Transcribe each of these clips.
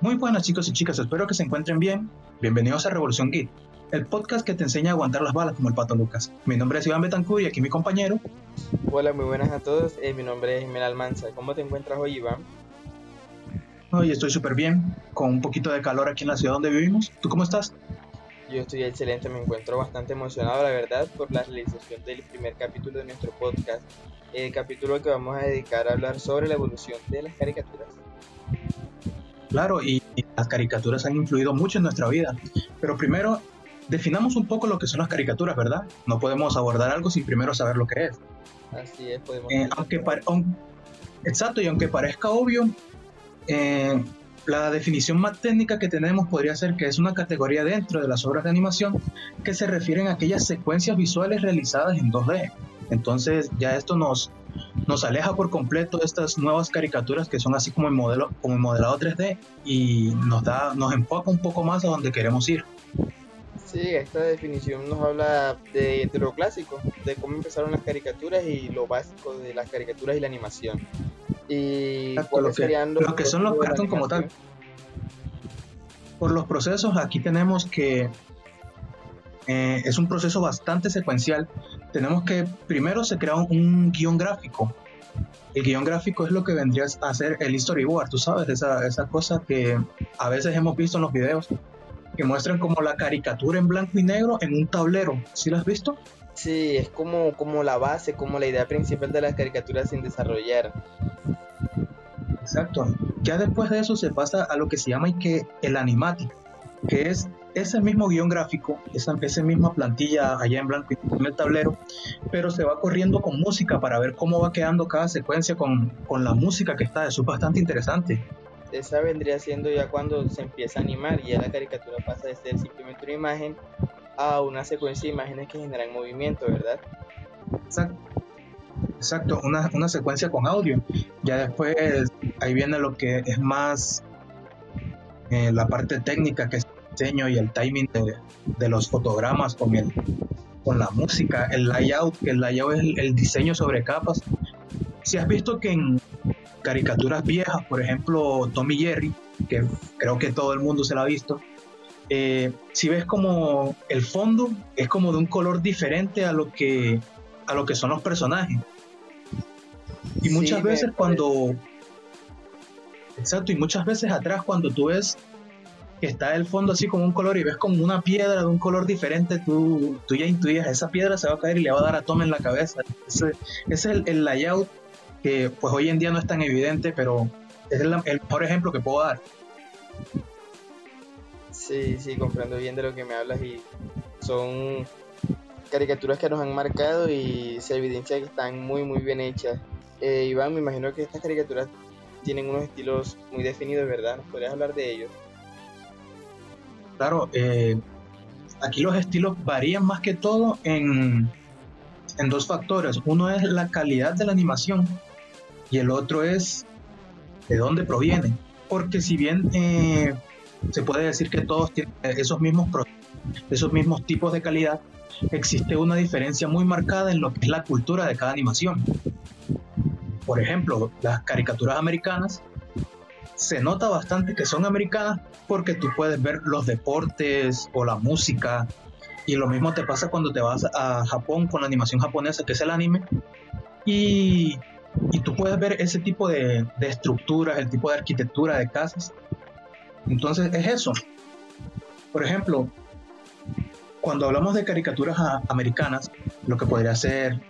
Muy buenas chicos y chicas, espero que se encuentren bien. Bienvenidos a Revolución Geek, el podcast que te enseña a aguantar las balas como el pato Lucas. Mi nombre es Iván Betancourt y aquí mi compañero. Hola, muy buenas a todos. Eh, mi nombre es Jimena Almanza. ¿Cómo te encuentras hoy, Iván? Hoy estoy súper bien, con un poquito de calor aquí en la ciudad donde vivimos. ¿Tú cómo estás? Yo estoy excelente, me encuentro bastante emocionado, la verdad, por la realización del primer capítulo de nuestro podcast. El capítulo que vamos a dedicar a hablar sobre la evolución de las caricaturas. Claro, y las caricaturas han influido mucho en nuestra vida. Pero primero, definamos un poco lo que son las caricaturas, ¿verdad? No podemos abordar algo sin primero saber lo que es. Así es, podemos. Eh, aunque Exacto, y aunque parezca obvio, eh, la definición más técnica que tenemos podría ser que es una categoría dentro de las obras de animación que se refieren a aquellas secuencias visuales realizadas en 2D. Entonces ya esto nos, nos aleja por completo de estas nuevas caricaturas que son así como en modelo, como en modelado 3D y nos da, nos enfoca un poco más a donde queremos ir. Sí, esta definición nos habla de, lo clásico, de cómo empezaron las caricaturas y lo básico de las caricaturas y la animación. Y lo, que, son los cartoons como tal. Por los procesos, aquí tenemos que eh, es un proceso bastante secuencial. Tenemos que primero se crea un, guion gráfico. El guion gráfico es lo que vendría a ser el storyboard, tú sabes, esa, esa cosa que a veces hemos visto en los videos, que muestran como la caricatura en blanco y negro en un tablero. ¿Sí lo has visto? Sí, es como, como la base, como la idea principal de las caricaturas sin desarrollar. Exacto. Ya después de eso se pasa a lo que se llama que el animatic, que es ese mismo guion gráfico, esa, esa misma plantilla allá en blanco y en el tablero, pero se va corriendo con música para ver cómo va quedando cada secuencia con, con la música que está. Eso es bastante interesante. Esa vendría siendo ya cuando se empieza a animar y ya la caricatura pasa de ser simplemente una imagen a una secuencia de imágenes que generan movimiento, ¿verdad? Exacto. Exacto, una, una secuencia con audio. Ya después ahí viene lo que es más eh, la parte técnica que es y el timing de, los fotogramas con, el, con la música, el layout, que el layout es el, diseño sobre capas. Si has visto que en caricaturas viejas, por ejemplo Tommy Jerry, que creo que todo el mundo se la ha visto, eh, si ves como el fondo es como de un color diferente a lo que, a lo que son los personajes. Y muchas veces cuando... Exacto, y muchas veces atrás cuando tú ves que está el fondo así como un color y ves como una piedra de un color diferente, tú, tú ya intuyes, esa piedra se va a caer y le va a dar a toma en la cabeza. Ese, es el, layout que pues hoy en día no es tan evidente, pero es el, mejor ejemplo que puedo dar. Sí, sí, comprendo bien de lo que me hablas y son caricaturas que nos han marcado y se evidencia que están muy, muy bien hechas. Eh, Iván, me imagino que estas caricaturas tienen unos estilos muy definidos, ¿verdad? ¿Nos podrías hablar de ellos? Claro, eh, aquí los estilos varían más que todo en, dos factores. Uno es la calidad de la animación y el otro es de dónde proviene. Porque si bien eh, se puede decir que todos tienen esos mismos, esos mismos tipos de calidad, existe una diferencia muy marcada en lo que es la cultura de cada animación. Por ejemplo, las caricaturas americanas se nota bastante que son americanas porque tú puedes ver los deportes o la música y lo mismo te pasa cuando te vas a Japón con la animación japonesa que es el anime y, y tú puedes ver ese tipo de, de estructuras, el tipo de arquitectura de casas. Entonces es eso. Por ejemplo, cuando hablamos de caricaturas americanas, lo que podría ser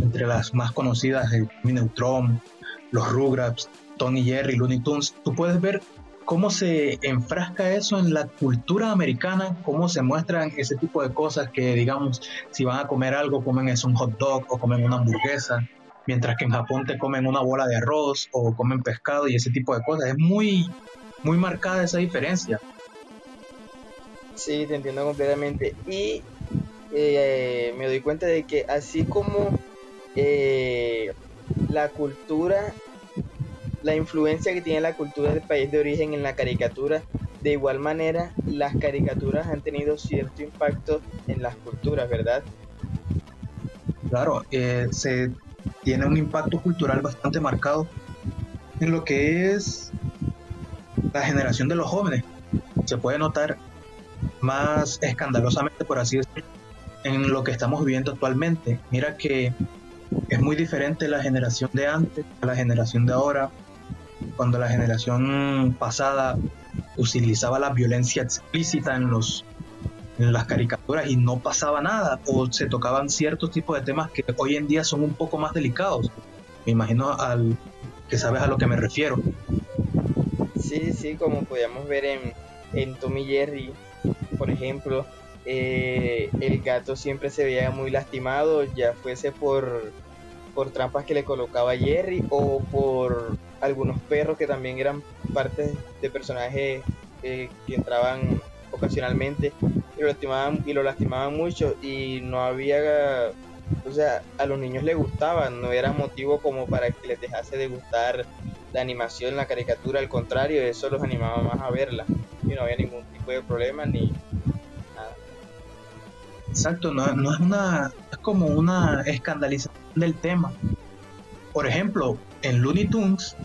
entre las más conocidas el Neutron, los Rugrats, Tony Jerry, Looney Tunes, tú puedes ver cómo se enfrasca eso en la cultura americana, cómo se muestran ese tipo de cosas que, digamos, si van a comer algo, comen es un hot dog o comen una hamburguesa, mientras que en Japón te comen una bola de arroz o comen pescado y ese tipo de cosas. Es muy, muy marcada esa diferencia. Sí, te entiendo completamente. Y eh, me doy cuenta de que así como eh, la cultura la influencia que tiene la cultura del país de origen en la caricatura. De igual manera, las caricaturas han tenido cierto impacto en las culturas, ¿verdad? Claro, eh, se tiene un impacto cultural bastante marcado en lo que es la generación de los jóvenes se puede notar más escandalosamente, por así decirlo, en lo que estamos viviendo actualmente. Mira que es muy diferente la generación de antes a la generación de ahora, cuando la generación pasada utilizaba la violencia explícita en los en las caricaturas y no pasaba nada o se tocaban ciertos tipos de temas que hoy en día son un poco más delicados. Me imagino al que sabes a lo que me refiero. Sí, sí, como podíamos ver en, en Tommy Jerry, por ejemplo, eh, el gato siempre se veía muy lastimado, ya fuese por, por trampas que le colocaba Jerry o por algunos perros que también eran parte de personajes eh, que entraban ocasionalmente y lo lastimaban y lo lastimaban mucho y no había o sea a los niños les gustaba no era motivo como para que les dejase de gustar la animación la caricatura al contrario eso los animaba más a verla y no había ningún tipo de problema ni nada. Exacto no, no es una es como una escandalización del tema. Por ejemplo en Looney Tunes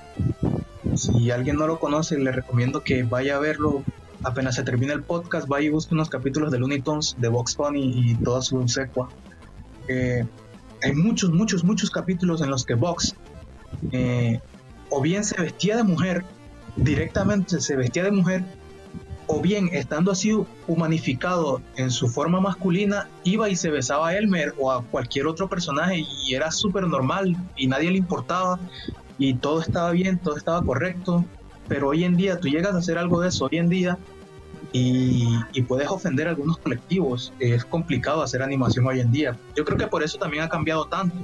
si alguien no lo conoce le recomiendo que vaya a verlo apenas se termine el podcast, vaya y busque unos capítulos de Looney Tunes, de Vox Bunny y toda su secua. Eh, hay muchos, muchos, muchos capítulos en los que Vox eh, o bien se vestía de mujer, directamente se vestía de mujer, o bien estando así humanificado en su forma masculina, iba y se besaba a Elmer o a cualquier otro personaje y era súper normal y nadie le importaba y todo estaba bien, todo estaba correcto. Pero hoy en día tú llegas a hacer algo de eso, hoy en día y, puedes ofender a algunos colectivos. Es complicado hacer animación hoy en día. Yo creo que por eso también ha cambiado tanto.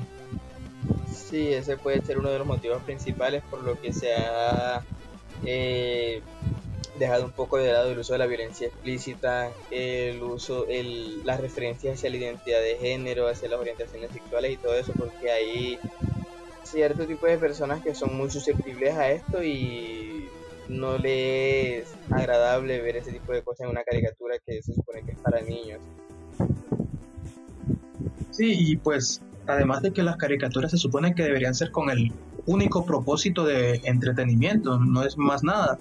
Sí, ese puede ser uno de los motivos principales por lo que se ha eh, dejado un poco de lado el uso de la violencia explícita, el uso, el, las referencias hacia la identidad de género, hacia las orientaciones sexuales y todo eso, porque hay cierto tipo de personas que son muy susceptibles a esto y no le es agradable ver ese tipo de cosas en una caricatura que se supone que es para niños. Sí, y pues además de que las caricaturas se supone que deberían ser con el único propósito de entretenimiento, no es más nada.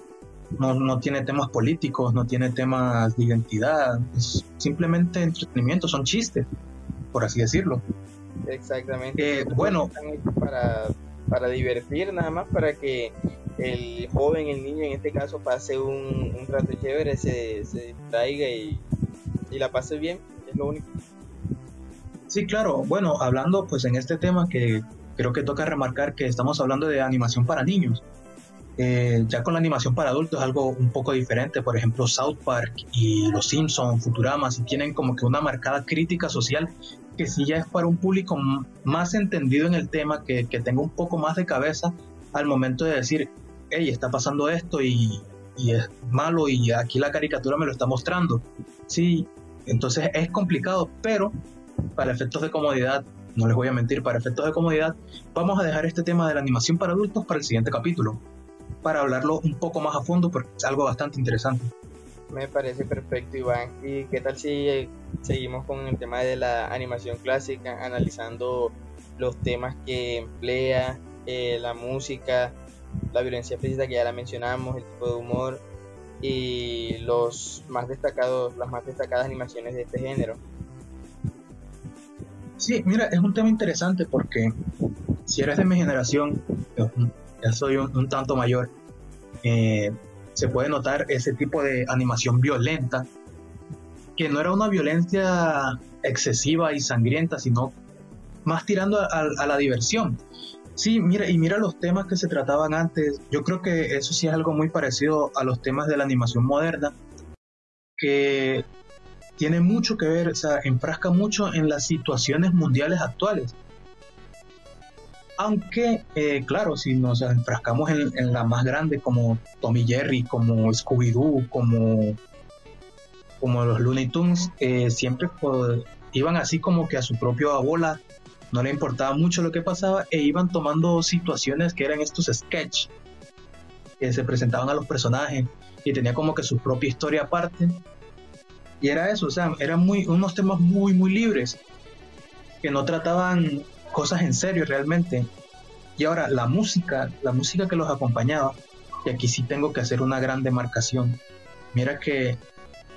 No, no tiene temas políticos, no tiene temas de identidad, es simplemente entretenimiento, son chistes, por así decirlo. Exactamente. Eh, bueno, para, para divertir, nada más para que el joven, el niño en este caso, pase un, un rato chévere, se, se distraiga y, y, la pase bien, es lo único. Sí, claro. Bueno, hablando pues en este tema que creo que toca remarcar que estamos hablando de animación para niños. Eh, ya con la animación para adultos es algo un poco diferente. Por ejemplo, South Park y Los Simpsons, Futurama, si tienen como que una marcada crítica social que sí ya es para un público más entendido en el tema, que, que tenga un poco más de cabeza al momento de decir, hey, está pasando esto y, es malo y aquí la caricatura me lo está mostrando. Sí, entonces es complicado, pero para efectos de comodidad, no les voy a mentir, para efectos de comodidad, vamos a dejar este tema de la animación para adultos para el siguiente capítulo, para hablarlo un poco más a fondo porque es algo bastante interesante. Me parece perfecto, Iván. ¿Y qué tal si eh, seguimos con el tema de la animación clásica, analizando los temas que emplea, eh, la música, la violencia física que ya la mencionamos, el tipo de humor y los más destacados, las más destacadas animaciones de este género. Sí, mira, es un tema interesante porque si eres de mi generación, ya soy un, tanto mayor, eh, se puede notar ese tipo de animación violenta, que no era una violencia excesiva y sangrienta, sino más tirando a la diversión. Sí, mira, y mira los temas que se trataban antes. Yo creo que eso sí es algo muy parecido a los temas de la animación moderna, que tiene mucho que ver, o sea, enfrasca mucho en las situaciones mundiales actuales. Aunque, eh, claro, si nos enfrascamos en, la más grande, como Tommy Jerry, como Scooby-Doo, como, como los Looney Tunes, eh, siempre iban así como que a su propia bola no le importaba mucho lo que pasaba e iban tomando situaciones que eran estos sketch que se presentaban a los personajes y tenía como que su propia historia aparte. Y era eso, o sea, eran muy, unos temas muy, muy libres, que no trataban cosas en serio realmente. Y ahora la música, la música que los acompañaba, Y aquí sí tengo que hacer una gran demarcación. Mira que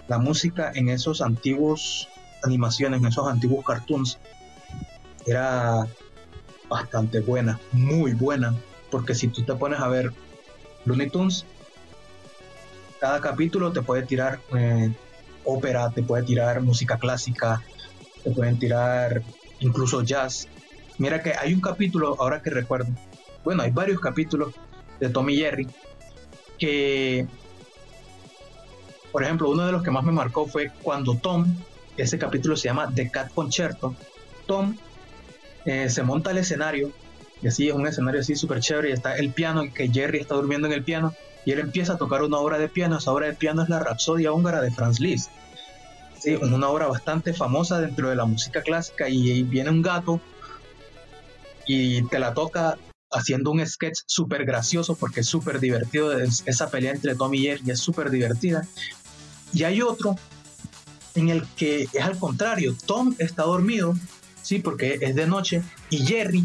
la música en esos antiguos animaciones, en esos antiguos cartoons, era bastante buena, muy buena. Porque si tú te pones a ver Looney Tunes, cada capítulo te puede tirar eh, ópera, te puede tirar música clásica, te pueden tirar incluso jazz. Mira que hay un capítulo, ahora que recuerdo, bueno, hay varios capítulos de Tommy Jerry que, por ejemplo, uno de los que más me marcó fue cuando Tom, ese capítulo se llama The Cat Concerto, Tom eh, se monta al escenario, y así es un escenario así súper chévere, y está el piano, que Jerry está durmiendo en el piano, y él empieza a tocar una obra de piano, esa obra de piano es la Rapsodia húngara de Franz Liszt. Sí, una obra bastante famosa dentro de la música clásica y viene un gato y te la toca haciendo un sketch súper gracioso porque es súper divertido. esa pelea entre Tom y Jerry es súper divertida. Y hay otro en el que es al contrario. Tom está dormido, sí, porque es de noche, y Jerry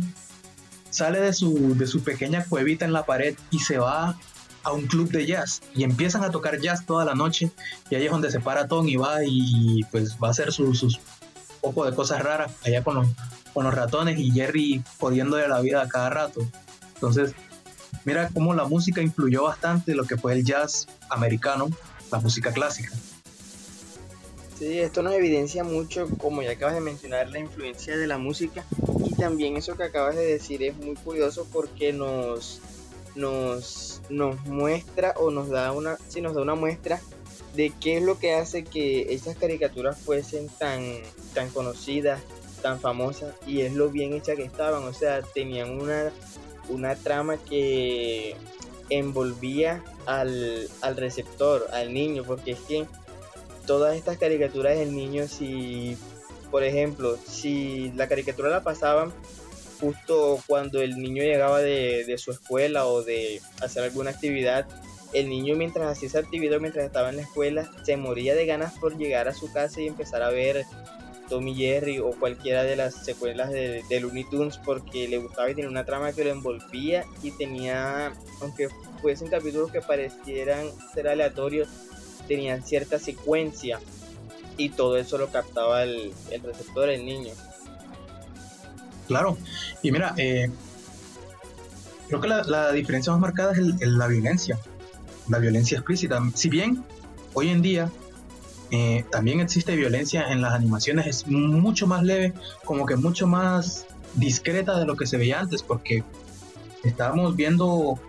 sale de su, de su pequeña cuevita en la pared y se va a un club de jazz y empiezan a tocar jazz toda la noche y ahí es donde se para Tom y va y pues va a hacer sus, poco de cosas raras allá con los, con los ratones y Jerry de la vida a cada rato. Entonces, mira cómo la música influyó bastante lo que fue el jazz americano, la música clásica. Sí, esto nos evidencia mucho, como ya acabas de mencionar, la influencia de la música y también eso que acabas de decir es muy curioso porque nos, nos, nos muestra o nos da una, sí, nos da una muestra de qué es lo que hace que esas caricaturas fuesen tan, tan conocidas, tan famosas y es lo bien hecha que estaban, o sea, tenían una, una trama que envolvía al, al receptor, al niño, porque es que todas estas caricaturas del niño, si, por ejemplo, si la caricatura la pasaban justo cuando el niño llegaba de, de, su escuela o de hacer alguna actividad, el niño mientras hacía esa actividad, mientras estaba en la escuela, se moría de ganas por llegar a su casa y empezar a ver Tommy Jerry o cualquiera de las secuelas de, de Looney Tunes porque le gustaba y tenía una trama que lo envolvía y tenía, aunque fuesen capítulos que parecieran ser aleatorios, tenían cierta secuencia y todo eso lo captaba el, el receptor, el niño. Claro, y mira, eh, creo que la, diferencia más marcada es la violencia, la violencia explícita. Si bien hoy en día eh, también existe violencia en las animaciones, es mucho más leve, como que mucho más discreta de lo que se veía antes, porque estábamos viendo,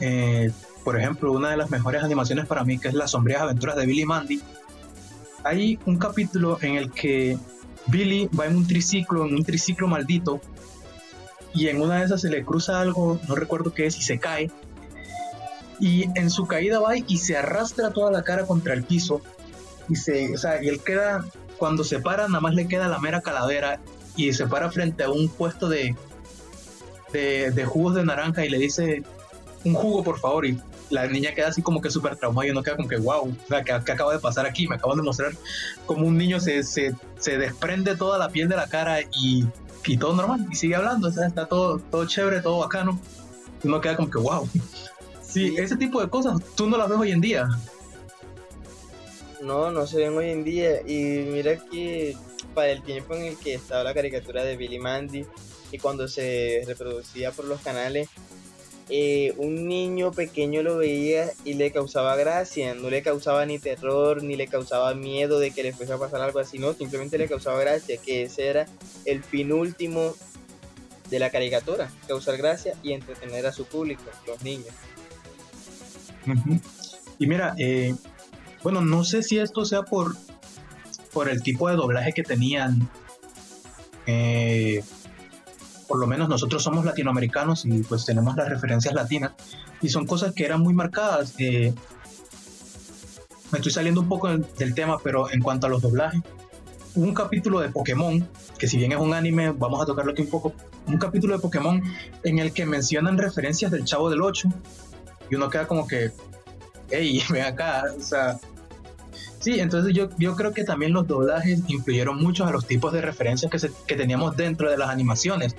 eh, por ejemplo, una de las mejores animaciones para mí, que es Las sombrías aventuras de Billy Mandy. Hay un capítulo en el que Billy va en un triciclo, en un triciclo maldito, y en una de esas se le cruza algo, no recuerdo qué es, y se cae. Y en su caída va y se arrastra toda la cara contra el piso. Y, se, o sea, y él queda, cuando se para, nada más le queda la mera calavera y se para frente a un puesto de, de, jugos de naranja y le dice, un jugo por favor. Y la niña queda así como que súper traumada y uno queda como que, wow, o sea, ¿qué, acaba de pasar aquí? Me acaban de mostrar como un niño se, se, se desprende toda la piel de la cara y, y, todo normal y sigue hablando, o sea, está todo, todo chévere, todo bacano. Y uno queda como que, wow. Sí, ese tipo de cosas tú no las ves hoy en día. No, no se ven hoy en día. Y mira que para el tiempo en el que estaba la caricatura de Billy Mandy y cuando se reproducía por los canales, eh, un niño pequeño lo veía y le causaba gracia, no le causaba ni terror, ni le causaba miedo de que le fuese a pasar algo así, no, simplemente le causaba gracia, que ese era el fin último de la caricatura, causar gracia y entretener a su público, los niños. Y mira, eh, bueno, no sé si esto sea por, por el tipo de doblaje que tenían. Eh, por lo menos nosotros somos latinoamericanos y pues tenemos las referencias latinas y son cosas que eran muy marcadas. Eh, me estoy saliendo un poco del, tema, pero en cuanto a los doblajes, un capítulo de Pokémon, que si bien es un anime, vamos a tocarlo aquí un poco, un capítulo de Pokémon en el que mencionan referencias del Chavo del 8 y uno queda como que, hey, ven acá, o sea, Sí, entonces yo, yo creo que también los doblajes influyeron mucho a los tipos de referencias que, que teníamos dentro de las animaciones.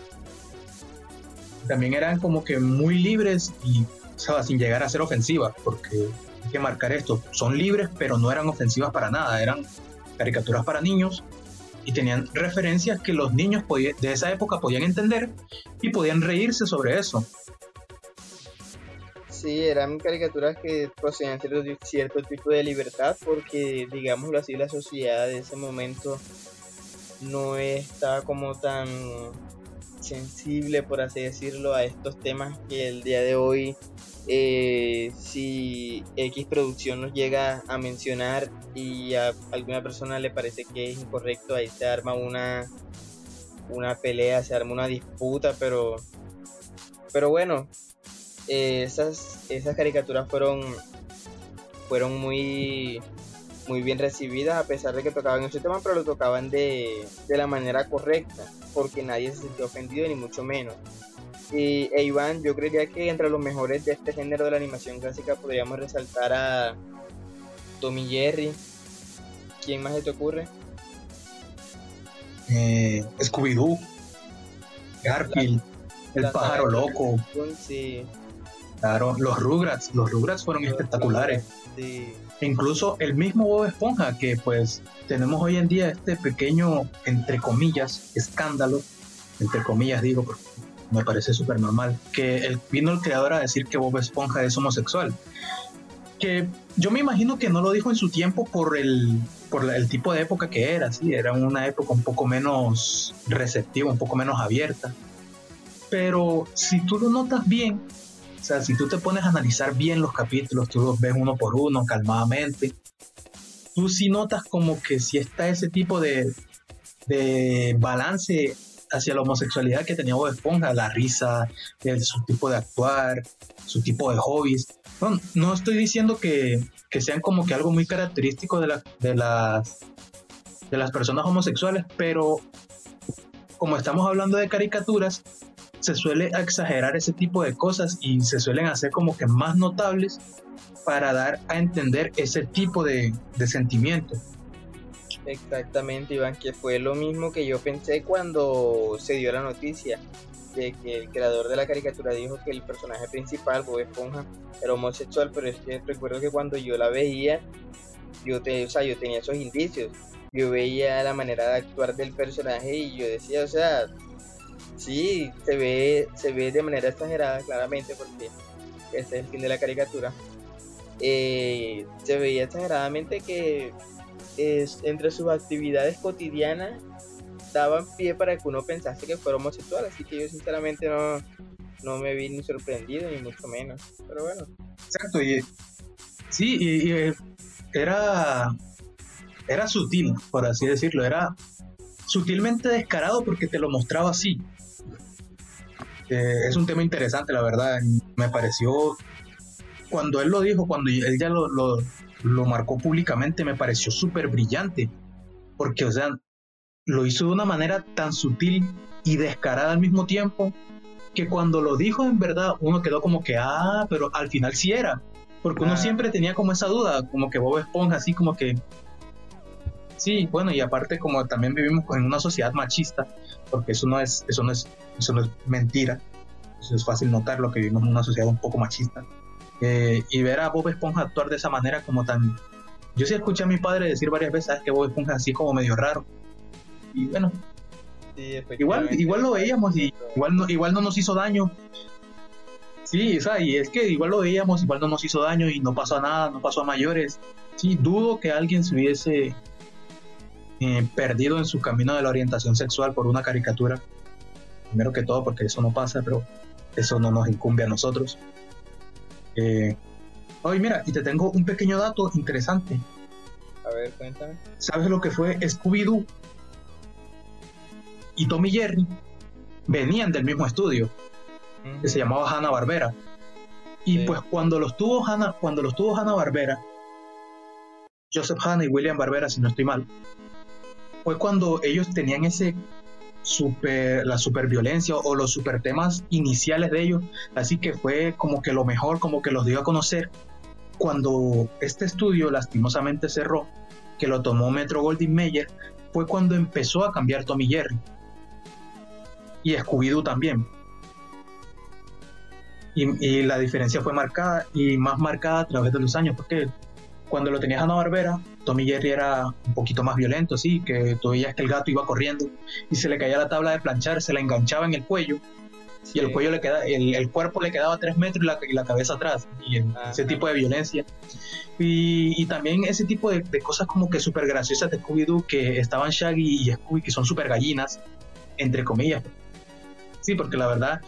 También eran como que muy libres y o sea, sin llegar a ser ofensivas, porque hay que marcar esto, son libres, pero no eran ofensivas para nada, eran caricaturas para niños y tenían referencias que los niños de esa época podían entender y podían reírse sobre eso. Sí, eran caricaturas que poseían cierto, cierto tipo de libertad porque, digámoslo así, la sociedad de ese momento no estaba como tan sensible, por así decirlo, a estos temas que el día de hoy, eh, si X producción nos llega a mencionar y a alguna persona le parece que es incorrecto, ahí se arma una, una pelea, se arma una disputa, pero, pero bueno, eh, esas, esas caricaturas fueron, fueron muy muy bien recibidas a pesar de que tocaban ese tema, pero lo tocaban de, de la manera correcta, porque nadie se sintió ofendido ni mucho menos. Y e Iván, yo creería que entre los mejores de este género de la animación clásica podríamos resaltar a Tommy Jerry. ¿Quién más se te ocurre? Eh, Scooby-Doo, Garfield, El Pájaro Loco. Sí. Claro, los Rugrats, los Rugrats fueron espectaculares. Sí incluso el mismo Bob Esponja, que pues tenemos hoy en día este pequeño, entre comillas, escándalo, entre comillas digo, porque me parece súper normal, que el, vino el creador a decir que Bob Esponja es homosexual. Que yo me imagino que no lo dijo en su tiempo por el, por el tipo de época que era, sí, era una época un poco menos receptiva, un poco menos abierta. Pero si tú lo notas bien, o sea, si tú te pones a analizar bien los capítulos, tú los ves uno por uno, calmadamente, tú sí notas como que si está ese tipo de, de balance hacia la homosexualidad que tenía Bob Esponja, la risa, su tipo de actuar, su tipo de hobbies. No, no estoy diciendo que, que, sean como que algo muy característico de, la, de, las, de las personas homosexuales, pero como estamos hablando de caricaturas, se suele exagerar ese tipo de cosas y se suelen hacer como que más notables para dar a entender ese tipo de, de sentimiento. Exactamente, Iván, que fue lo mismo que yo pensé cuando se dio la noticia de que el creador de la caricatura dijo que el personaje principal, Bob Esponja, era homosexual, pero es que recuerdo que cuando yo la veía, yo, te, o sea, yo tenía esos indicios. Yo veía la manera de actuar del personaje y yo decía, o sea, Sí, se ve, se ve de manera exagerada, claramente, porque este es el fin de la caricatura. Eh, se veía exageradamente que es, entre sus actividades cotidianas daban pie para que uno pensase que fuera homosexual, así que yo sinceramente no, no me vi ni sorprendido, ni mucho menos. Pero bueno. Exacto, y sí, y, eh, era, era sutil, por así decirlo, era sutilmente descarado porque te lo mostraba así. Eh, es un tema interesante, la verdad. Me pareció, cuando él lo dijo, cuando él ya lo, lo, marcó públicamente, me pareció súper brillante. Porque, o sea, lo hizo de una manera tan sutil y descarada al mismo tiempo, que cuando lo dijo en verdad, uno quedó como que, ah, pero al final sí era. Porque uno ah. siempre tenía como esa duda, como que Bob Esponja, así como que, Sí, bueno, y aparte como también vivimos en una sociedad machista, porque eso no es, eso no es, eso no es mentira, eso es fácil notar lo que vivimos en una sociedad un poco machista. Eh, y ver a Bob Esponja actuar de esa manera como tan... Yo sí escuché a mi padre decir varias veces que Bob Esponja es así como medio raro. Y bueno, igual, igual lo veíamos y igual no, igual no nos hizo daño. Sí, o sea, y es que igual lo veíamos, igual no nos hizo daño y no pasó a nada, no pasó a mayores. Sí, dudo que alguien se hubiese eh, perdido en su camino de la orientación sexual por una caricatura. Primero que todo porque eso no pasa, pero eso no nos incumbe a nosotros. Eh, Oye, mira, y te tengo un pequeño dato interesante. A ver, cuéntame. ¿Sabes lo que fue Scooby-Doo y Tommy Jerry? Venían del mismo estudio, que se llamaba Hanna Barbera. Y pues cuando los tuvo Hanna, cuando los tuvo Hanna Barbera, Joseph Hanna y William Barbera, si no estoy mal, fue cuando ellos tenían ese super, la superviolencia o los super temas iniciales de ellos. Así que fue como que lo mejor, como que los dio a conocer. Cuando este estudio lastimosamente cerró, que lo tomó Metro Goldwyn Mayer, fue cuando empezó a cambiar Tommy Jerry. Y Scooby-Doo también. Y, la diferencia fue marcada y más marcada a través de los años, porque cuando lo tenías a Barbera, Tommy Jerry era un poquito más violento, sí, que tú veías que el gato iba corriendo y se le caía la tabla de planchar, se la enganchaba en el cuello y el cuello le queda, el, cuerpo le quedaba tres metros y la, y la cabeza atrás, y ese tipo de violencia. Y, y también ese tipo de, de, cosas como que súper graciosas de Scooby-Doo, que estaban Shaggy y Scooby, que son súper gallinas, entre comillas. Sí, porque la verdad,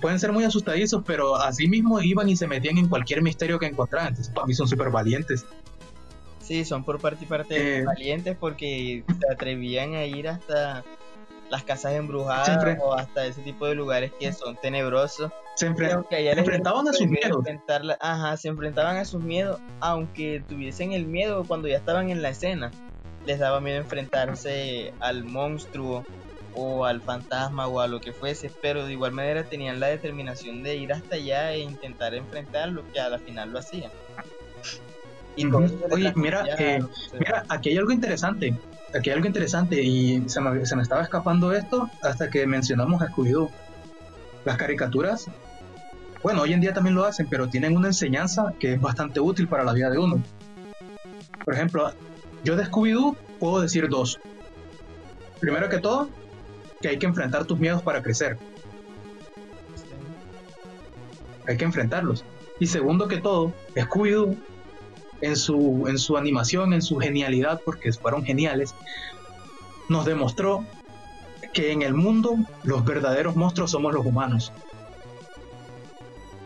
pueden ser muy asustadizos, pero así mismo iban y se metían en cualquier misterio que encontraban. Entonces, para mí son súper valientes. Sí, son por parte y parte eh, valientes porque se atrevían a ir hasta las casas embrujadas o hasta ese tipo de lugares que son tenebrosos. Se, enfrentaban a sus miedos. Ajá, se enfrentaban a sus miedos, aunque tuviesen el miedo cuando ya estaban en la escena. Les daba miedo enfrentarse al monstruo o al fantasma o a lo que fuese, pero de igual manera tenían la determinación de ir hasta allá e intentar enfrentarlo, que a la final lo hacían. Oye, mira, eh, mira, aquí hay algo interesante, aquí hay algo interesante y se me, se me estaba escapando esto hasta que mencionamos a Scooby-Doo. Las caricaturas, bueno, hoy en día también lo hacen, pero tienen una enseñanza que es bastante útil para la vida de uno. Por ejemplo, yo de Scooby-Doo puedo decir dos. Primero que todo, que hay que enfrentar tus miedos para crecer. Hay que enfrentarlos. Y segundo que todo, Scooby-Doo, en su, en su animación, en su genialidad, porque fueron geniales, nos demostró que en el mundo los verdaderos monstruos somos los humanos.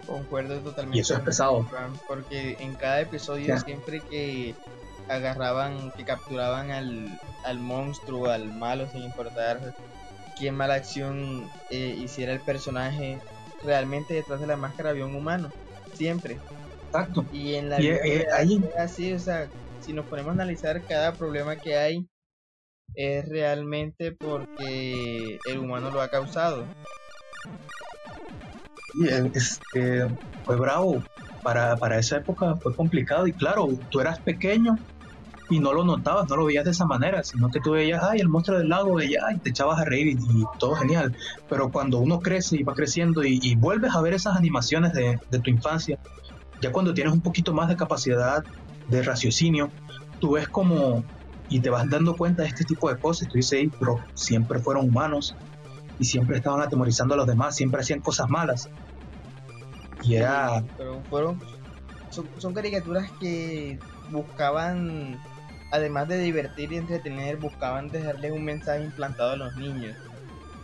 Concuerdo totalmente. Y eso es pesado. Porque en cada episodio siempre que agarraban, que capturaban al, al monstruo, al malo, sin importar quien mala acción eh, hiciera el personaje, realmente detrás de la máscara había un humano, siempre. Exacto. Y en la vida eh, así, o sea, si nos ponemos a analizar cada problema que hay, es realmente porque el humano lo ha causado. Y este, fue bravo. Para, para esa época fue complicado y claro, tú eras pequeño y no lo notabas, no lo veías de esa manera, sino que tú veías, ay, el monstruo del lago, y, y te echabas a reír y, todo genial. Pero cuando uno crece y va creciendo y, vuelves a ver esas animaciones de, tu infancia, ya cuando tienes un poquito más de capacidad de raciocinio, tú ves como y te vas dando cuenta de este tipo de cosas. Tú dices, pero siempre fueron humanos y siempre estaban atemorizando a los demás, siempre hacían cosas malas. Y era. Pero fueron. Son, son caricaturas que buscaban además de divertir y entretener, buscaban dejarles un mensaje implantado a los niños.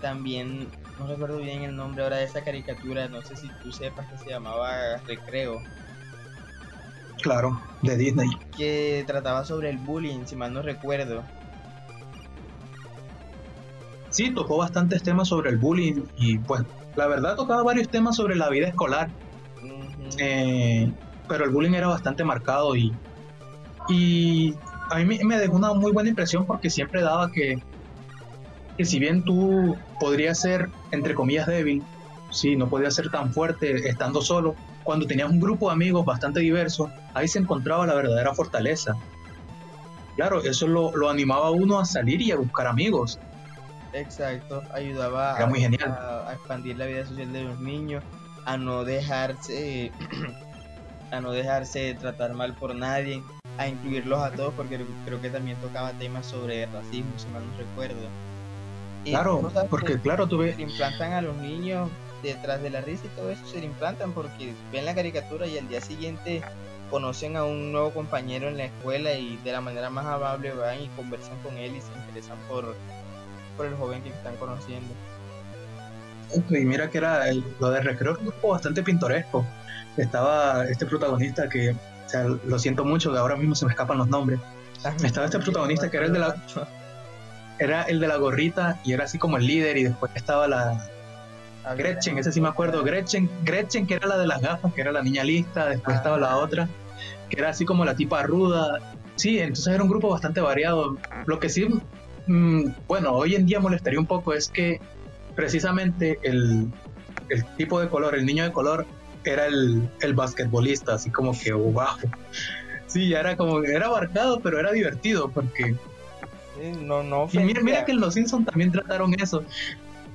También, no recuerdo bien el nombre ahora de esa caricatura, no sé si tú sepas que se llamaba Recreo. Claro, de Disney. Que trataba sobre el bullying, si mal no recuerdo. Sí, tocó bastantes temas sobre el bullying y pues la verdad tocaba varios temas sobre la vida escolar. Eh, pero el bullying era bastante marcado y, y a mí me dejó una muy buena impresión porque siempre daba que, que si bien tú podrías ser, entre comillas, débil, sí, no podías ser tan fuerte estando solo, cuando tenías un grupo de amigos bastante diverso, ahí se encontraba la verdadera fortaleza. Claro, eso lo, lo animaba a uno a salir y a buscar amigos. Exacto, ayudaba a, muy genial. a, expandir la vida social de los niños, a no dejarse, a no dejarse tratar mal por nadie, a incluirlos a todos porque creo que también tocaba temas sobre racismo, si mal no recuerdo. claro, porque claro, tú ves... Se implantan a los niños detrás de la risa y todo eso, se le implantan porque ven la caricatura y al día siguiente conocen a un nuevo compañero en la escuela y de la manera más amable van y conversan con él y se interesan por, por el joven que están conociendo. Y mira que era el, lo de recreo un grupo bastante pintoresco. Estaba este protagonista que o sea, lo siento mucho, ahora mismo se me escapan los nombres. Estaba este protagonista que era el de la era el de la gorrita y era así como el líder y después estaba la Gretchen, ese sí me acuerdo, Gretchen, Gretchen que era la de las gafas, que era la niña lista, después estaba la otra, que era así como la tipa ruda. Sí, entonces era un grupo bastante variado. Lo que sí, mm, bueno, hoy en día molestaría un poco es que precisamente el, el tipo de color, el niño de color, era el, el basquetbolista, así como que bajo. Sí, ya era como, era abarcado, pero era divertido porque... no, no. Y mira, mira, que en Los Simpsons también trataron eso.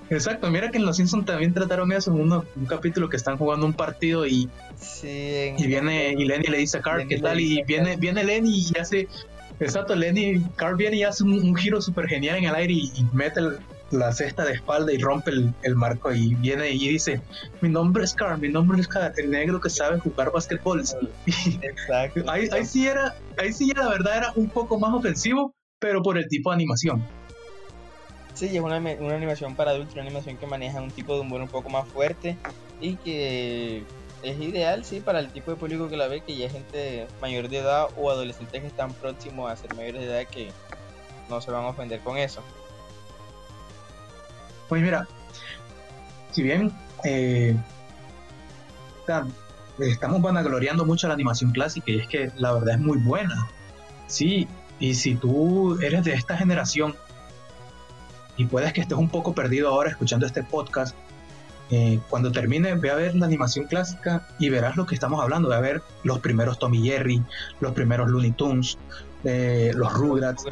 Exacto, mira que en Los Simpsons también trataron eso en un capítulo que están jugando un partido y, y viene y Lenny le dice a Carl qué tal y viene, viene Lenny y hace, exacto, Lenny, Carl viene y hace un, giro súper genial en el aire y, mete la cesta de espalda y rompe el, marco y viene y dice, mi nombre es Carl, mi nombre es Carl, el negro que sabe jugar básquetbol. Exacto. ahí, ahí, sí era, ahí sí la verdad era un poco más ofensivo, pero por el tipo de animación. Sí, es una, una animación para adultos, una animación que maneja un tipo de humor un poco más fuerte y que es ideal, sí, para el tipo de público que la ve, que ya es gente mayor de edad o adolescentes que están próximos a ser mayores de edad que no se van a ofender con eso. Pues mira, si bien eh, estamos vanagloriando mucho la animación clásica y es que la verdad es muy buena, sí, y si tú eres de esta generación y puedes que estés un poco perdido ahora escuchando este podcast. Eh, cuando termine, ve a ver la animación clásica y verás lo que estamos hablando. Ve a ver los primeros Tommy Jerry, los primeros Looney Tunes, eh, los Rugrats.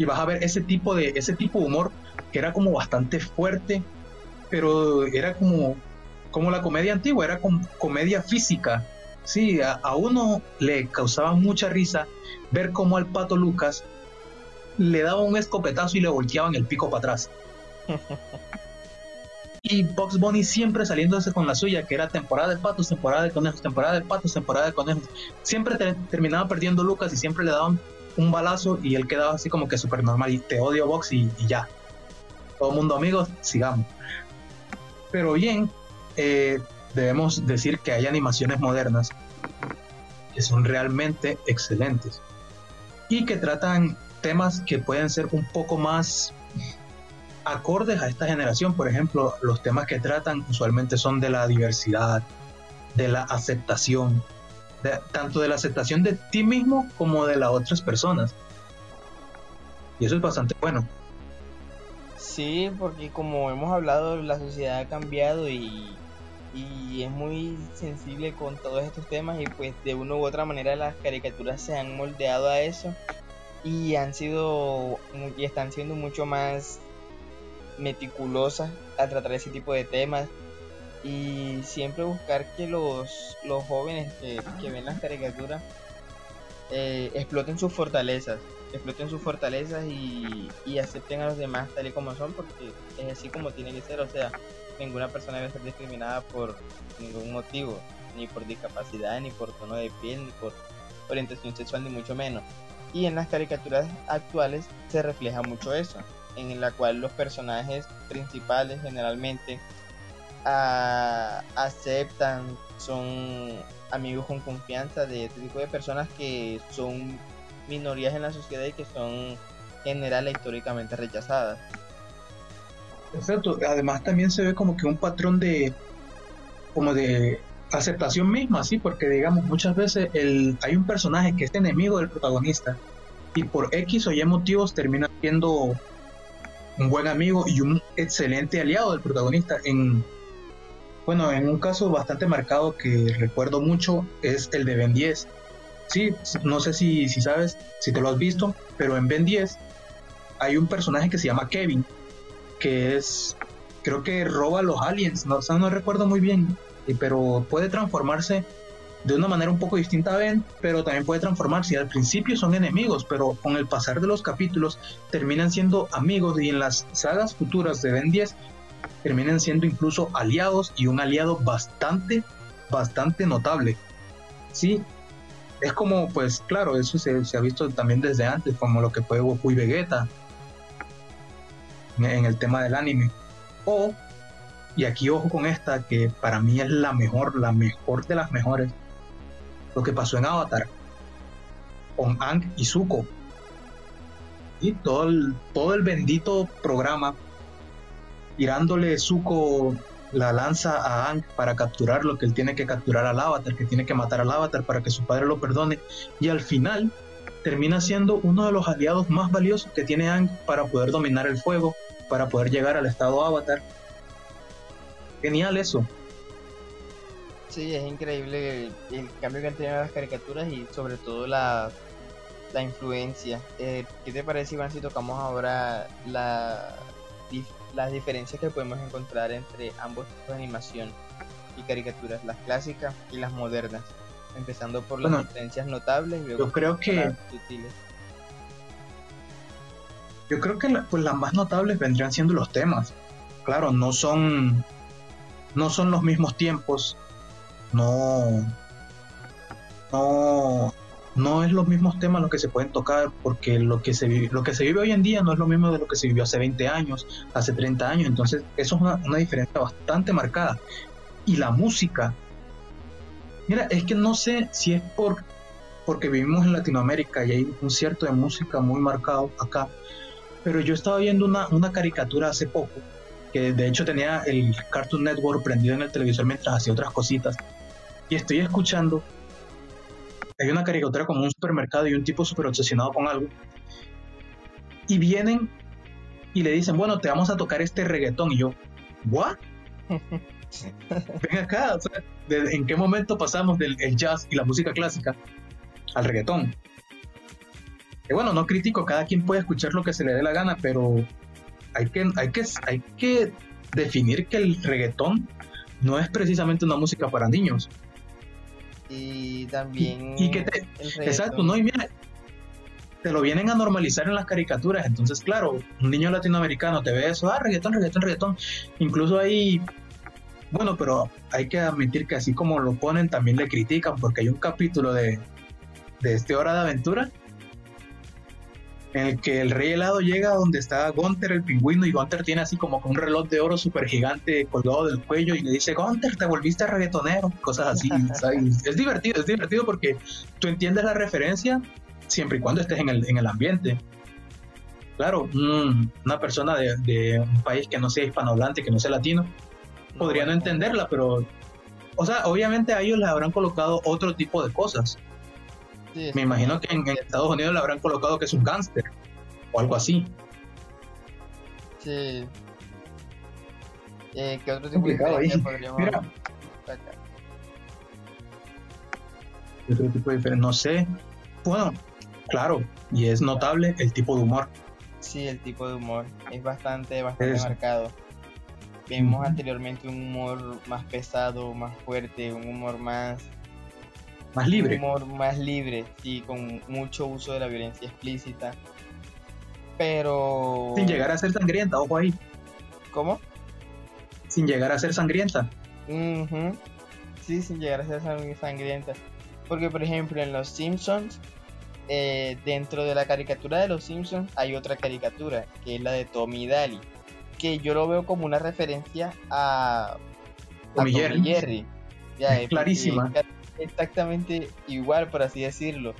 Y vas a ver ese tipo de ese tipo de humor que era como bastante fuerte, pero era como, como la comedia antigua, era como comedia física. Sí, a, a uno le causaba mucha risa ver cómo al pato Lucas le daba un escopetazo y le volteaban el pico para atrás. y Box Bunny siempre saliéndose con la suya, que era temporada de patos, temporada de conejos, temporada de patos, temporada de conejos. Siempre terminaba perdiendo Lucas y siempre le daban un balazo y él quedaba así como que súper normal y te odio Box y, ya. Todo mundo amigos, sigamos. Pero bien, eh, debemos decir que hay animaciones modernas que son realmente excelentes y que tratan temas que pueden ser un poco más acordes a esta generación. Por ejemplo, los temas que tratan usualmente son de la diversidad, de la aceptación, tanto de la aceptación de ti mismo como de las otras personas. Y eso es bastante bueno. Sí, porque como hemos hablado, la sociedad ha cambiado y, y es muy sensible con todos estos temas y pues de una u otra manera las caricaturas se han moldeado a eso y han sido y están siendo mucho más meticulosas al tratar ese tipo de temas y siempre buscar que los, los jóvenes que, ven las caricaturas eh, exploten sus fortalezas, exploten sus fortalezas y, y, acepten a los demás tal y como son, porque es así como tiene que ser, o sea, ninguna persona debe ser discriminada por ningún motivo, ni por discapacidad, ni por tono de piel, ni por orientación sexual, ni mucho menos. Y en las caricaturas actuales se refleja mucho eso, en la cual los personajes principales generalmente ah, aceptan, son amigos con confianza de este tipo de personas que son minorías en la sociedad y que son general históricamente rechazadas. Exacto, además también se ve como que un patrón de como de aceptación misma, sí, porque digamos, muchas veces el, hay un personaje que es enemigo del protagonista y por X o Y motivos termina siendo un buen amigo y un excelente aliado del protagonista. En, bueno, en un caso bastante marcado que recuerdo mucho es el de Ben 10. Sí, no sé si, si sabes, si te lo has visto, pero en Ben 10 hay un personaje que se llama Kevin, que es, creo que roba a los aliens, no, no recuerdo muy bien pero puede transformarse de una manera un poco distinta a Ben, pero también puede transformarse. Al principio son enemigos, pero con el pasar de los capítulos terminan siendo amigos y en las sagas futuras de Ben 10 terminan siendo incluso aliados y un aliado bastante, bastante notable. Sí, es como, pues claro, eso se, ha visto también desde antes, como lo que fue Goku y Vegeta en el tema del anime. O y aquí ojo con esta, que para mí es la mejor, la mejor de las mejores. Lo que pasó en Avatar. Con Ang y Zuko. Y todo el, todo el bendito programa. Tirándole Zuko la lanza a Ang para capturar lo que él tiene que capturar al Avatar, que tiene que matar al Avatar para que su padre lo perdone. Y al final termina siendo uno de los aliados más valiosos que tiene Ang para poder dominar el fuego, para poder llegar al estado Avatar Genial eso. Sí, es increíble el, cambio que han tenido las caricaturas y sobre todo la, la influencia. Eh, ¿Qué te parece, Iván, si tocamos ahora la, las diferencias que podemos encontrar entre ambos tipos de animación y caricaturas, las clásicas y las modernas, empezando por las diferencias notables y luego yo creo que las sutiles. Yo creo que pues las más notables vendrían siendo los temas. Claro, no son no son los mismos tiempos, no no no es los mismos temas los que se pueden tocar porque lo que se vive, lo que se vive hoy en día no es lo mismo de lo que se vivió hace 20 años, hace 30 años, entonces eso es una, diferencia bastante marcada. Y la música, mira, es que no sé si es por porque vivimos en Latinoamérica y hay un cierto de música muy marcado acá, pero yo estaba viendo una, una caricatura hace poco, que de hecho tenía el Cartoon Network prendido en el televisor mientras hacía otras cositas, y estoy escuchando hay una caricatura como un supermercado y un tipo súper obsesionado con algo. Y vienen y le dicen, bueno, te vamos a tocar este reggaetón. Y yo, ¿what? Ven acá, ¿en qué momento pasamos del jazz y la música clásica al reggaetón? Y bueno, no critico, cada quien puede escuchar lo que se le dé la gana, pero hay que, hay que, hay que definir que el reggaetón no es precisamente una música para niños y también y, que te, exacto no y mira te lo vienen a normalizar en las caricaturas. Entonces claro un niño latinoamericano te ve eso ah reggaetón reggaetón reggaetón. Incluso ahí bueno pero hay que admitir que así como lo ponen también le critican porque hay un capítulo de de este hora de aventura en el que el rey helado llega donde está Gunther el pingüino y Gunther tiene así como un reloj de oro súper gigante colgado del cuello y le dice Gunther te volviste reggaetonero cosas así es divertido es divertido porque tú entiendes la referencia siempre y cuando estés en el, en el ambiente. Claro una persona de, de, un país que no sea hispanohablante que no sea latino podría no entenderla pero o sea obviamente a ellos les habrán colocado otro tipo de cosas me imagino que en, Estados Unidos le habrán colocado que es un gángster o algo así. Sí. Eh, ¿Qué otro tipo de diferencia podríamos Mira. Otro tipo de diferencia, no sé. Bueno, claro, y es notable el tipo de humor. Sí, el tipo de humor es bastante, bastante marcado. Vimos anteriormente un humor más pesado, más fuerte, un humor más más libre. Un humor más libre, y con mucho uso de la violencia explícita. Pero. Sin llegar a ser sangrienta, ojo ahí. ¿Cómo? Sin llegar a ser sangrienta. Sí, sin llegar a ser sangrienta. Porque, por ejemplo, en Los Simpsons, eh, dentro de la caricatura de Los Simpsons, hay otra caricatura, que es la de Tommy Daly. Que yo lo veo como una referencia a, Tommy, Jerry. clarísima exactamente igual, por así decirlo.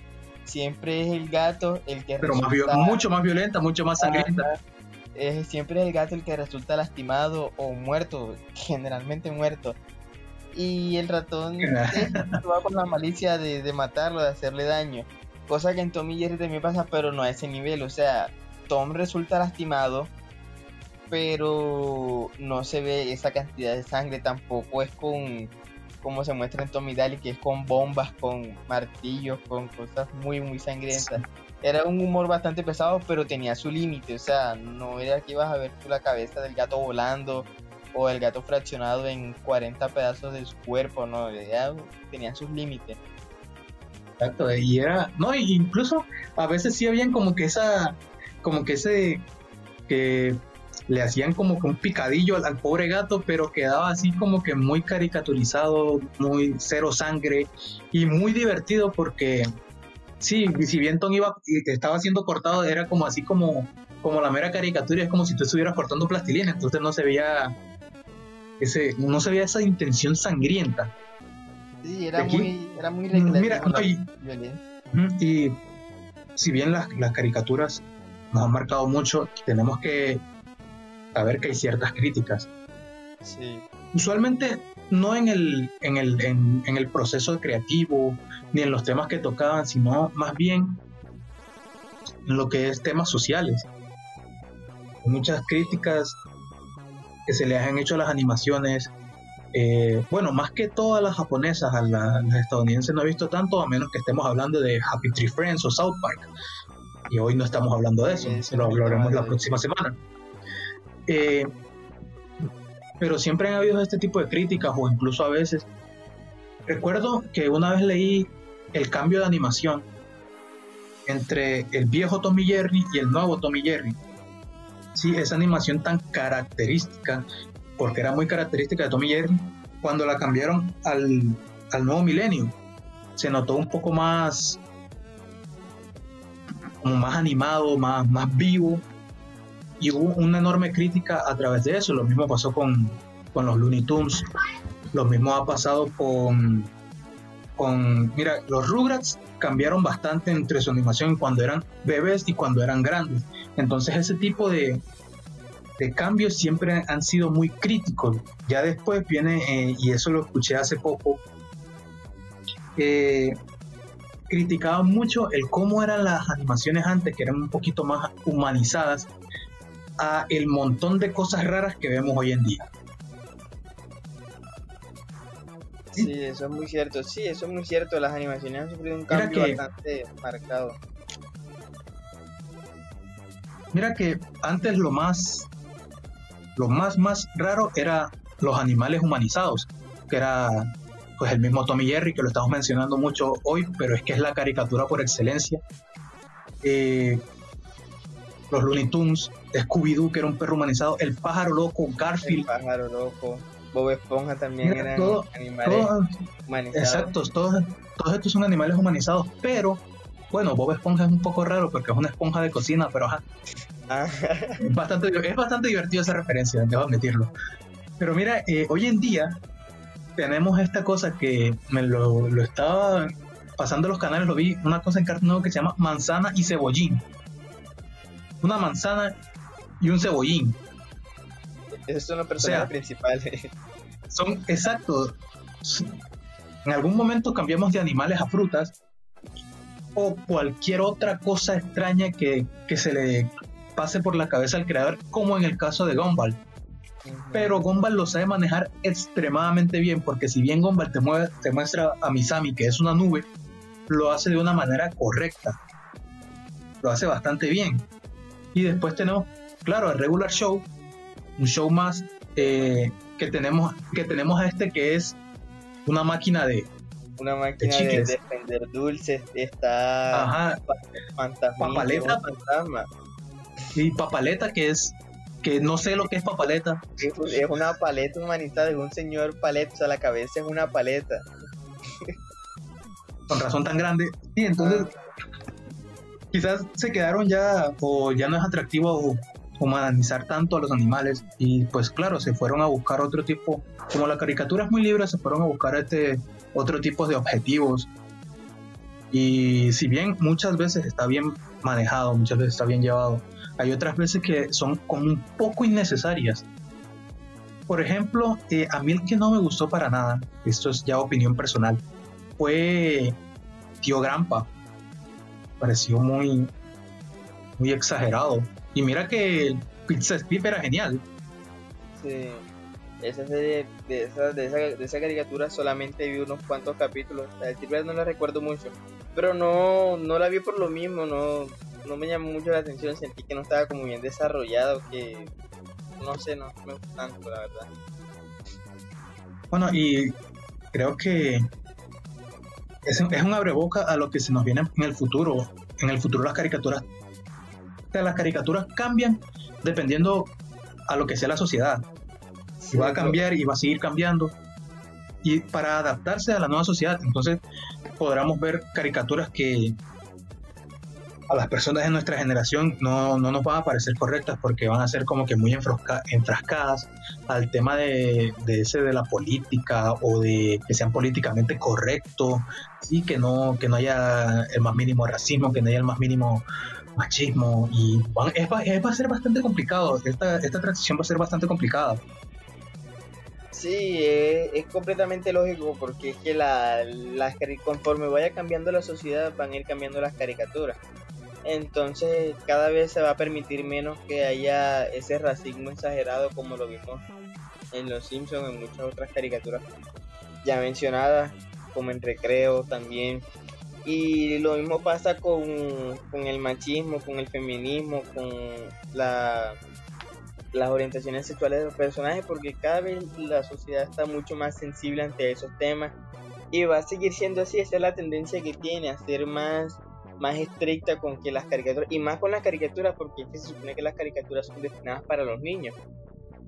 Siempre es el gato el que Pero mucho más violenta, mucho más sangrienta. Es, siempre es el gato el que resulta lastimado o muerto, generalmente muerto. Y el ratón va con la malicia de, matarlo, de hacerle daño. Cosa que en Tom y Jerry también pasa, pero no a ese nivel. O sea, Tom resulta lastimado, pero no se ve esa cantidad de sangre. Tampoco es con como se muestra en Tommy Daly, que es con bombas, con martillos, con cosas muy, muy sangrientas. Era un humor bastante pesado, pero tenía su límite, o sea, no era que ibas a ver tú la cabeza del gato volando o el gato fraccionado en 40 pedazos de su cuerpo, no, tenía sus límites. Exacto, y era, no, incluso a veces sí habían como que esa, como que ese, que le hacían como que un picadillo al, pobre gato, pero quedaba así como que muy caricaturizado, muy cero sangre y muy divertido porque sí, si bien Tom iba estaba siendo cortado, era como así como, como la mera caricatura, es como si tú estuvieras cortando plastilina, entonces no se veía ese, no se veía esa intención sangrienta. Sí, era muy, era muy Mira, y, y si bien las, las caricaturas nos han marcado mucho, tenemos que ver que hay ciertas críticas. Usualmente no en el, en, el, en, el proceso creativo ni en los temas que tocaban, sino más bien en lo que es temas sociales. muchas críticas que se le han hecho a las animaciones. Eh, bueno, más que todas las japonesas, a, las estadounidenses no he visto tanto, a menos que estemos hablando de Happy Tree Friends o South Park. Y hoy no estamos hablando de eso, lo hablaremos la próxima semana. Eh, pero siempre han habido este tipo de críticas o incluso a veces. Recuerdo que una vez leí el cambio de animación entre el viejo Tommy Jerry y el nuevo Tommy Jerry. Sí, esa animación tan característica, porque era muy característica de Tommy Jerry, cuando la cambiaron al, al nuevo milenio, se notó un poco más más animado, más, más vivo, y hubo una enorme crítica a través de eso. Lo mismo pasó con, con los Looney Tunes, lo mismo ha pasado con, con, mira, los Rugrats cambiaron bastante entre su animación cuando eran bebés y cuando eran grandes. Entonces ese tipo de, de cambios siempre han sido muy críticos. Ya después viene, eh, y eso lo escuché hace poco, eh, criticaban mucho el cómo eran las animaciones antes, que eran un poquito más humanizadas, a el montón de cosas raras que vemos hoy en día. Sí, eso es muy cierto. Sí, eso es muy cierto. Las animaciones han sufrido un cambio bastante marcado. Mira que antes lo más, lo más, más raro era los animales humanizados, que era pues el mismo Tommy Jerry, que lo estamos mencionando mucho hoy, pero es que es la caricatura por excelencia. Eh, los Looney Tunes, Scooby-Doo, que era un perro humanizado, el pájaro loco, Garfield. El pájaro loco, Bob Esponja también eran animales humanizados. Exacto, todos, todos estos son animales humanizados, pero bueno, Bob Esponja es un poco raro porque es una esponja de cocina, pero ajá. Ah. Es, bastante, es bastante divertido esa referencia, debo admitirlo. Pero mira, eh, hoy en día tenemos esta cosa que me lo, estaba pasando los canales, lo vi, una cosa en Cartoon que se llama manzana y cebollín. Una manzana y un cebollín. Esos son los personajes principales. Son, exacto. En algún momento cambiamos de animales a frutas o cualquier otra cosa extraña que, que se le pase por la cabeza al creador, como en el caso de Gumball pero Gumball lo sabe manejar extremadamente bien, porque si bien Gumball te, te muestra a Misami que es una nube, lo hace de una manera correcta. Lo hace bastante bien. Y después tenemos, claro, el regular show, un show más eh, que tenemos que tenemos a este que es una máquina de una máquina de, defender dulces está Ajá. papaleta fantasma y papaleta que es que no sé lo que es papaleta. Es una paleta humanista de un señor paleta, o sea, la cabeza es una paleta. Con razón tan grande. Sí, entonces quizás se quedaron ya o ya no es atractivo humanizar tanto a los animales y pues claro, se fueron a buscar otro tipo, como la caricatura es muy libre, se fueron a buscar este otro tipo de objetivos. Y si bien muchas veces está bien manejado, muchas veces está bien llevado, hay otras veces que son como un poco innecesarias. Por ejemplo, eh, a mí el que no me gustó para nada, esto es ya opinión personal, fue Tío Grampa. Pareció muy, muy exagerado. Y mira que Pizza Steve era genial. Sí, esa serie, de esa, de esa, de esa caricatura solamente vi unos cuantos capítulos. El Steve no la recuerdo mucho, pero no, no la vi por lo mismo, no, no me llamó mucho la atención, sentí que no estaba como bien desarrollado, que no sé, no me gusta tanto, la verdad. Bueno, y creo que es, es un abreboca a lo que se nos viene en el futuro. En el futuro las caricaturas, las caricaturas cambian dependiendo a lo que sea la sociedad. va a cambiar y va a seguir cambiando. Y para adaptarse a la nueva sociedad, entonces podremos ver caricaturas que a las personas de nuestra generación no, no nos van a parecer correctas porque van a ser como que muy enfrascadas al tema de, de, ese de la política o de que sean políticamente correctos, y que no, que no haya el más mínimo racismo, que no haya el más mínimo machismo y es, va a ser bastante complicado, esta, esta transición va a ser bastante complicada. Sí, es, completamente lógico porque es que la, conforme vaya cambiando la sociedad van a ir cambiando las caricaturas. Entonces cada vez se va a permitir menos que haya ese racismo exagerado como lo vimos en Los Simpsons, en muchas otras caricaturas ya mencionadas, como en Recreo también. Y lo mismo pasa con, el machismo, con el feminismo, con la las orientaciones sexuales de los personajes porque cada vez la sociedad está mucho más sensible ante esos temas y va a seguir siendo así, esa es la tendencia que tiene a ser más más estricta con que las caricaturas y más con las caricaturas porque se supone que las caricaturas son destinadas para los niños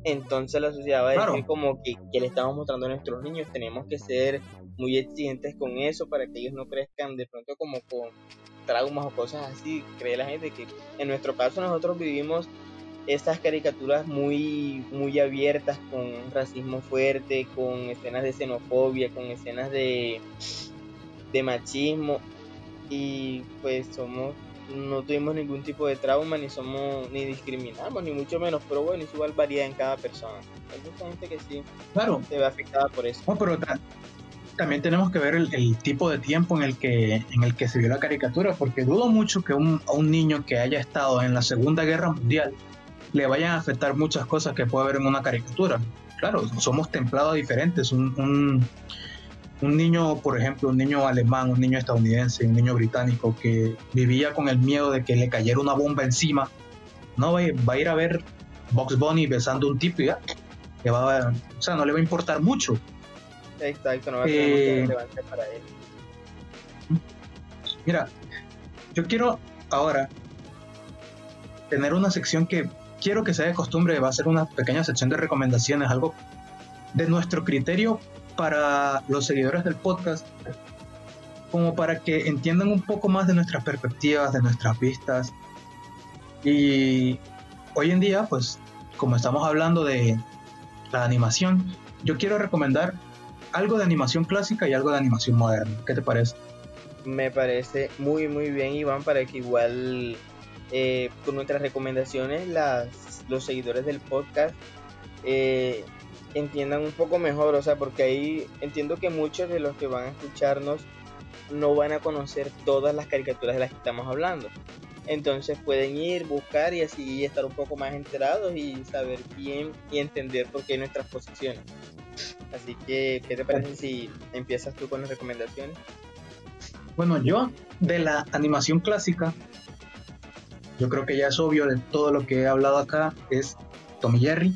entonces la sociedad va a decir como que, que, le estamos mostrando a nuestros niños tenemos que ser muy exigentes con eso para que ellos no crezcan de pronto como con traumas o cosas así cree la gente que en nuestro caso nosotros vivimos estas caricaturas muy, muy abiertas, con racismo fuerte, con escenas de xenofobia, con escenas de, de machismo. Y pues somos, no tuvimos ningún tipo de trauma, ni somos, ni discriminamos, ni mucho menos, pero bueno, es igual varía en cada persona. Hay mucha gente que sí claro. se ve afectada por eso. No, pero también tenemos que ver el, tipo de tiempo en el que en el que se vio la caricatura, porque dudo mucho que un, a un niño que haya estado en la Segunda Guerra Mundial le vayan a afectar muchas cosas que puede haber en una caricatura. Claro, somos templados diferentes. Un, un, niño, por ejemplo, un niño alemán, un niño estadounidense, un niño británico que vivía con el miedo de que le cayera una bomba encima, no va, a ir a ver Box Bunny besando un tipo y ya, va o sea, no le va a importar mucho. Exacto, no va a ser eh, relevante para él. Mira, yo quiero ahora tener una sección que quiero que sea de costumbre, va a ser una pequeña sección de recomendaciones, algo de nuestro criterio para los seguidores del podcast, como para que entiendan un poco más de nuestras perspectivas, de nuestras vistas. Y hoy en día, pues, como estamos hablando de la animación, yo quiero recomendar algo de animación clásica y algo de animación moderna. ¿Qué te parece? Me parece muy, muy bien, Iván, para que igual eh, con nuestras recomendaciones las, los seguidores del podcast eh, entiendan un poco mejor, o sea, porque ahí entiendo que muchos de los que van a escucharnos no van a conocer todas las caricaturas de las que estamos hablando. Entonces pueden ir, buscar y así estar un poco más enterados y saber bien y entender por qué nuestras posiciones. Así que, ¿qué te parece si empiezas tú con las recomendaciones? Bueno, yo de la animación clásica yo creo que ya es obvio de todo lo que he hablado acá, es Tommy Jerry.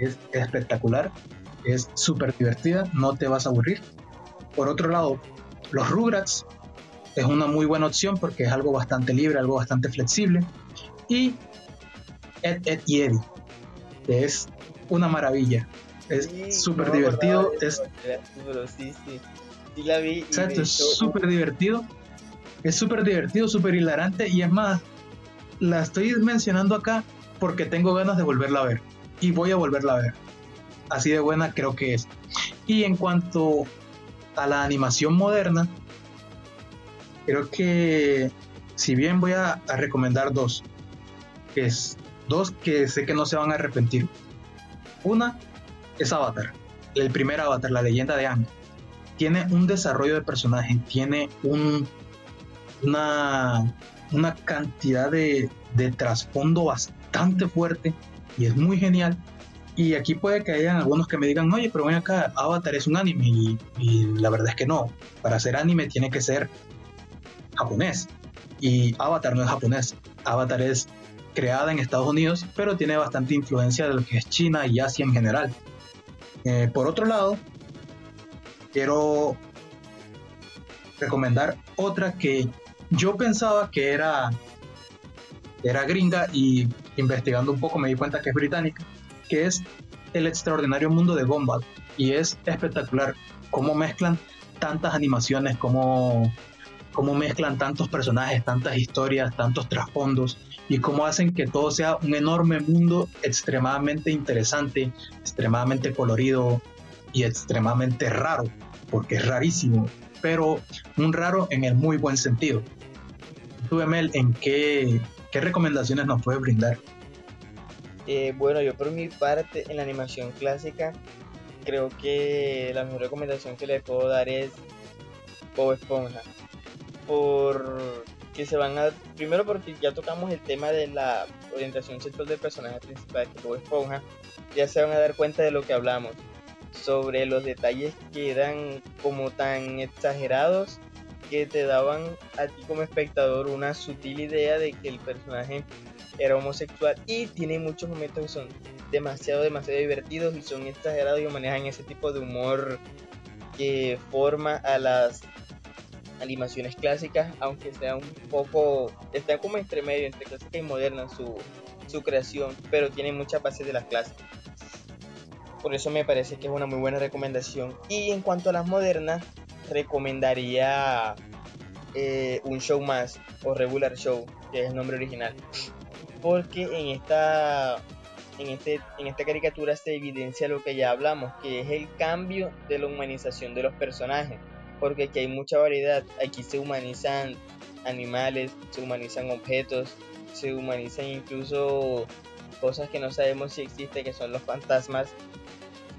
Es espectacular, es súper divertida, no te vas a aburrir. Por otro lado, los Rugrats es una muy buena opción porque es algo bastante libre, algo bastante flexible. Y Ed, Ed y Eddie, que es una maravilla. Es súper divertido. Es, sí, sí. Sí la vi. Exacto, es súper divertido es súper divertido, súper hilarante y es más, la estoy mencionando acá porque tengo ganas de volverla a ver y voy a volverla a ver. Así de buena creo que es. Y en cuanto a la animación moderna, creo que si bien voy a, recomendar dos, es dos que sé que no se van a arrepentir. Una es Avatar, el primer Avatar, la leyenda de Aang. Tiene un desarrollo de personaje, tiene un una, una cantidad de, de trasfondo bastante fuerte y es muy genial. Y aquí puede que hayan algunos que me digan, oye, pero ven acá, Avatar es un anime. Y, la verdad es que no. Para ser anime tiene que ser japonés. Y Avatar no es japonés. Avatar es creada en Estados Unidos, pero tiene bastante influencia de lo que es China y Asia en general. Eh, por otro lado, quiero recomendar otra que yo pensaba que era, era gringa y investigando un poco me di cuenta que es británica, que es El extraordinario mundo de Gumball. Y es espectacular cómo mezclan tantas animaciones, cómo, cómo mezclan tantos personajes, tantas historias, tantos trasfondos y cómo hacen que todo sea un enorme mundo extremadamente interesante, extremadamente colorido y extremadamente raro, porque es rarísimo, pero un raro en el muy buen sentido tú, Emel, ¿en qué, qué recomendaciones nos puedes brindar? Eh, bueno, yo por mi parte, en la animación clásica, creo que la mejor recomendación que le puedo dar es Bob Esponja. Por que se van a. Primero, porque ya tocamos el tema de la orientación sexual del personaje principal, que Bob Esponja, ya se van a dar cuenta de lo que hablamos. Sobre los detalles que eran como tan exagerados que te daban a ti como espectador una sutil idea de que el personaje era homosexual y tiene muchos momentos que son demasiado, demasiado divertidos y son exagerados y manejan ese tipo de humor que forma a las animaciones clásicas, aunque sea un poco, está como entre medio, entre clásica y moderna su, su creación, pero tiene muchas bases de las clásicas. Por eso me parece que es una muy buena recomendación. Y en cuanto a las modernas, recomendaría eh, un show más o regular show, que es el nombre original. Porque en esta, en, este, en esta caricatura se evidencia lo que ya hablamos, que es el cambio de la humanización de los personajes. Porque aquí hay mucha variedad. Aquí se humanizan animales, se humanizan objetos, se humanizan incluso cosas que no sabemos si existen, que son los fantasmas.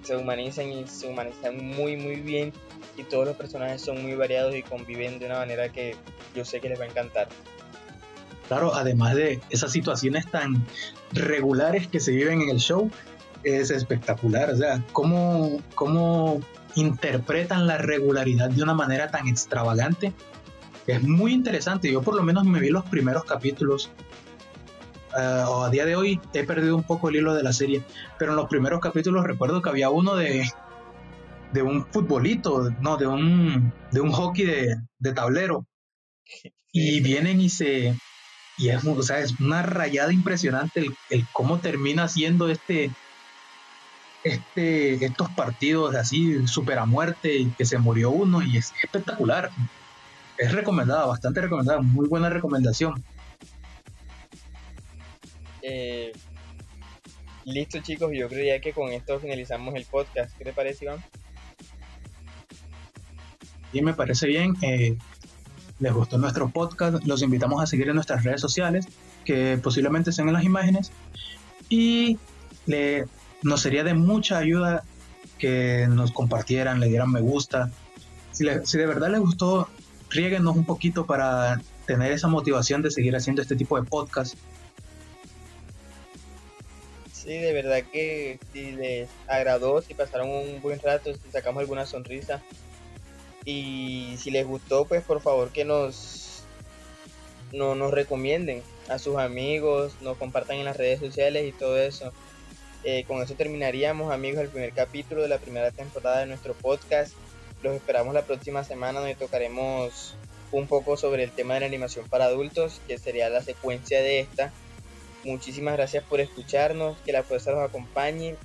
Se humanizan y se humanizan muy, muy bien y todos los personajes son muy variados y conviven de una manera que yo sé que les va a encantar. Claro, además de esas situaciones tan regulares que se viven en el show, es espectacular. O sea, cómo, cómo interpretan la regularidad de una manera tan extravagante. Es muy interesante. Yo por lo menos me vi los primeros capítulos. Uh, o a día de hoy he perdido un poco el hilo de la serie, pero en los primeros capítulos recuerdo que había uno de, de un futbolito, no, de un, de un hockey de, de tablero. Y vienen y se... Y es, o sea, es una rayada impresionante el, el, cómo termina siendo este, este, estos partidos así, súper a muerte, que se murió uno, y es espectacular. Es recomendada, bastante recomendada, muy buena recomendación. Eh, listo chicos, yo creo ya que con esto finalizamos el podcast. ¿Qué te parece, Iván? y me parece bien. Eh, les gustó nuestro podcast, los invitamos a seguir en nuestras redes sociales, que posiblemente sean en las imágenes. Y le, nos sería de mucha ayuda que nos compartieran, le dieran me gusta. Si, si de verdad les gustó, ríguenos un poquito para tener esa motivación de seguir haciendo este tipo de podcast. De verdad que si les agradó, si pasaron un buen rato, si sacamos alguna sonrisa, y si les gustó, pues por favor que nos, no, nos recomienden a sus amigos, nos compartan en las redes sociales y todo eso. Eh, con eso terminaríamos, amigos, el primer capítulo de la primera temporada de nuestro podcast. Los esperamos la próxima semana donde tocaremos un poco sobre el tema de la animación para adultos, que sería la secuencia de esta. Muchísimas gracias por escucharnos, que la fuerza los acompañe